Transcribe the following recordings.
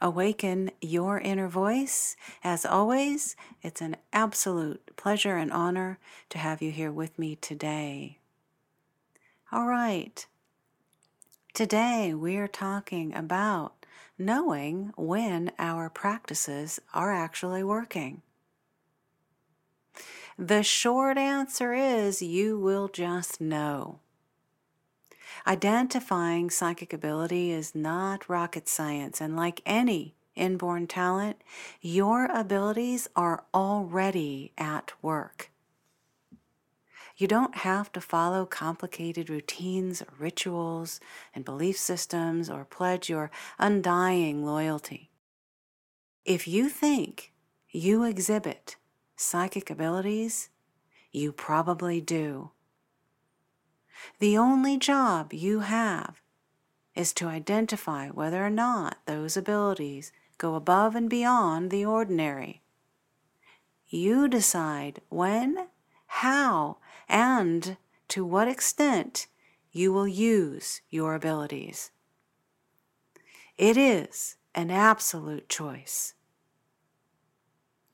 awaken your inner voice. As always, it's an absolute pleasure and honor to have you here with me today. All right. Today we are talking about knowing when our practices are actually working. The short answer is you will just know. Identifying psychic ability is not rocket science, and like any inborn talent, your abilities are already at work. You don't have to follow complicated routines or rituals and belief systems or pledge your undying loyalty. If you think you exhibit psychic abilities, you probably do. The only job you have is to identify whether or not those abilities go above and beyond the ordinary. You decide when, how, and to what extent you will use your abilities. It is an absolute choice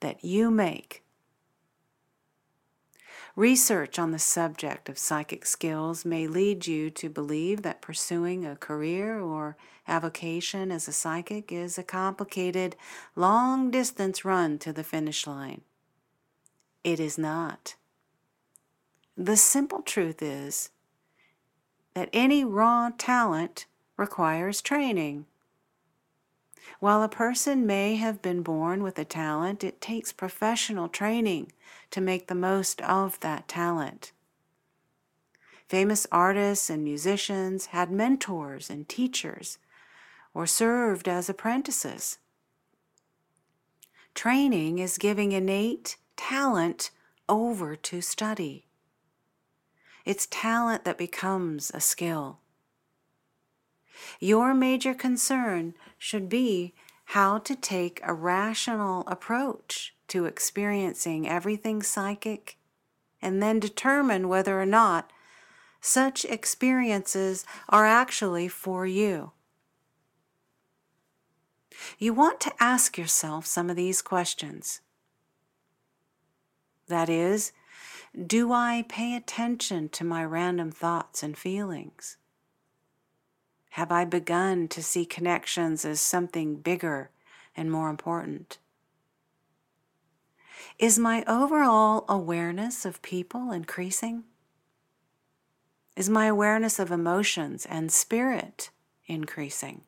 that you make Research on the subject of psychic skills may lead you to believe that pursuing a career or avocation as a psychic is a complicated, long distance run to the finish line. It is not. The simple truth is that any raw talent requires training. While a person may have been born with a talent, it takes professional training to make the most of that talent. Famous artists and musicians had mentors and teachers or served as apprentices. Training is giving innate talent over to study. It's talent that becomes a skill. Your major concern should be how to take a rational approach to experiencing everything psychic and then determine whether or not such experiences are actually for you. You want to ask yourself some of these questions. That is, do I pay attention to my random thoughts and feelings? Have I begun to see connections as something bigger and more important? Is my overall awareness of people increasing? Is my awareness of emotions and spirit increasing?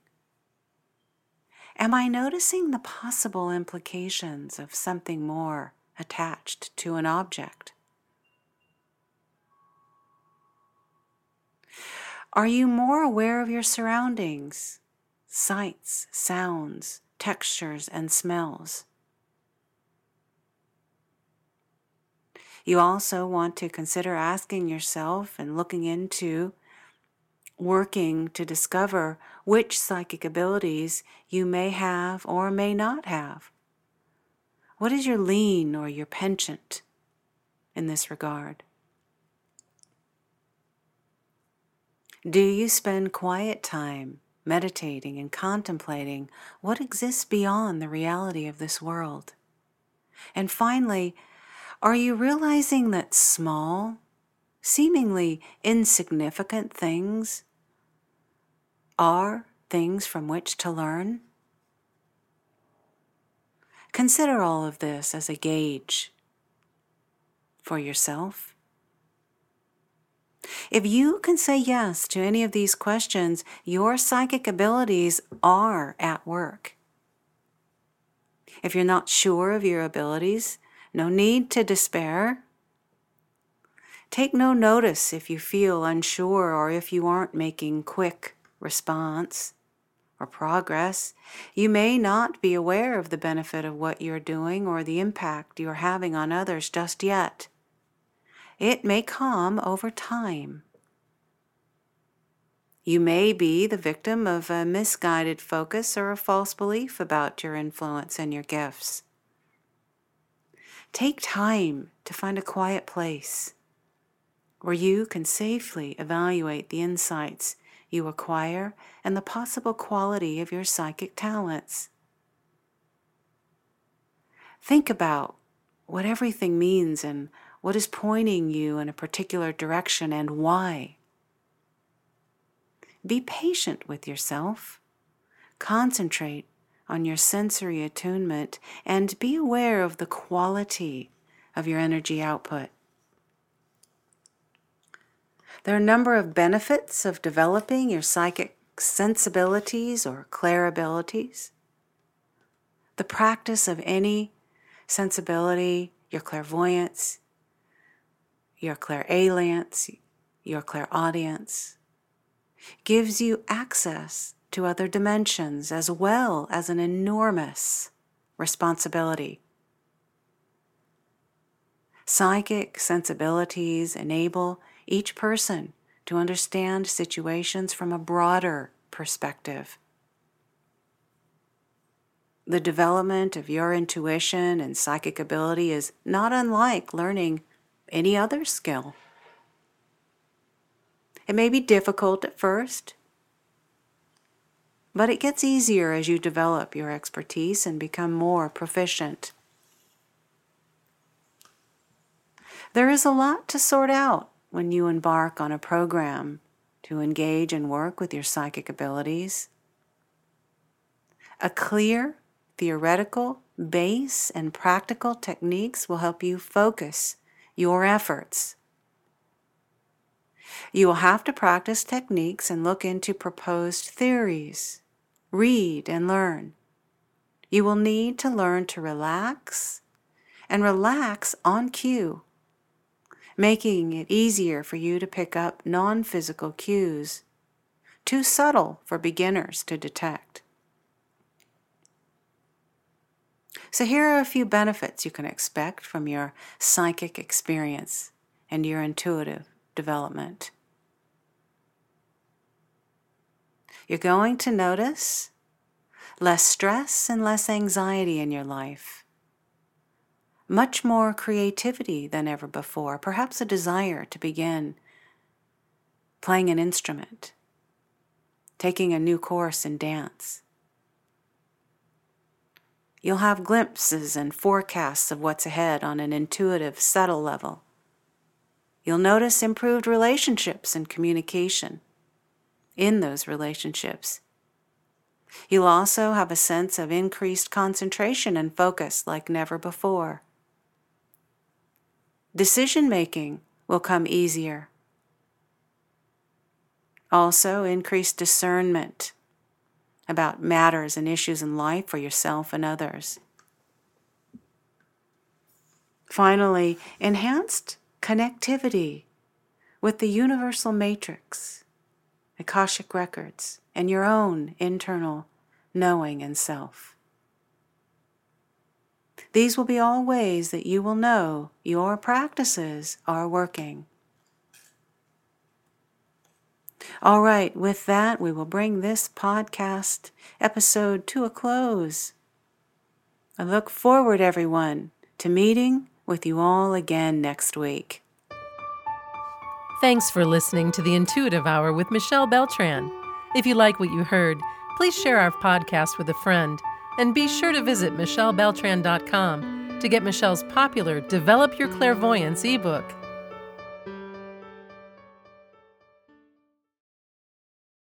Am I noticing the possible implications of something more attached to an object? Are you more aware of your surroundings, sights, sounds, textures, and smells? You also want to consider asking yourself and looking into working to discover which psychic abilities you may have or may not have. What is your lean or your penchant in this regard? Do you spend quiet time meditating and contemplating what exists beyond the reality of this world? And finally, are you realizing that small, seemingly insignificant things are things from which to learn? Consider all of this as a gauge for yourself if you can say yes to any of these questions, your psychic abilities are at work. If you're not sure of your abilities, no need to despair. Take no notice if you feel unsure or if you aren't making quick response. or progress, you may not be aware of the benefit of what you're doing or the impact you're having on others just yet. It may come over time. You may be the victim of a misguided focus or a false belief about your influence and your gifts. Take time to find a quiet place where you can safely evaluate the insights you acquire and the possible quality of your psychic talents. Think about what everything means and what is pointing you in a particular direction and why. Be patient with yourself. Concentrate on your sensory attunement and be aware of the quality of your energy output. There are a number of benefits of developing your psychic sensibilities or clairabilities. The practice of any sensibility, your clairvoyance, your clairalience, your clairaudience, gives you access to other dimensions as well as an enormous responsibility. Psychic sensibilities enable each person to understand situations from a broader perspective. The development of your intuition and psychic ability is not unlike learning any other skill. It may be difficult at first, but it gets easier as you develop your expertise and become more proficient. There is a lot to sort out when you embark on a program to engage and work with your psychic abilities. A clear, theoretical, base, and practical techniques will help you focus your efforts you will have to practice techniques and look into proposed theories, read and learn. You will need to learn to relax and relax on cue, making it easier for you to pick up non physical cues, too subtle for beginners to detect. So, here are a few benefits you can expect from your psychic experience and your intuitive development. You're going to notice less stress and less anxiety in your life. Much more creativity than ever before, perhaps a desire to begin playing an instrument, taking a new course in dance. You'll have glimpses and forecasts of what's ahead on an intuitive, subtle level. You'll notice improved relationships and communication in those relationships. You'll also have a sense of increased concentration and focus like never before. Decision making will come easier. Also, increased discernment about matters and issues in life for yourself and others. Finally, enhanced connectivity with the universal matrix, Akashic records, and your own internal knowing and self. These will be all ways that you will know your practices are working. All right, with that, we will bring this podcast episode to a close. I look forward, everyone, to meeting with you all again next week. Thanks for listening to the Intuitive Hour with Michelle Beltran. If you like what you heard, please share our podcast with a friend and be sure to visit michellebeltran.com to get Michelle's popular Develop Your Clairvoyance ebook.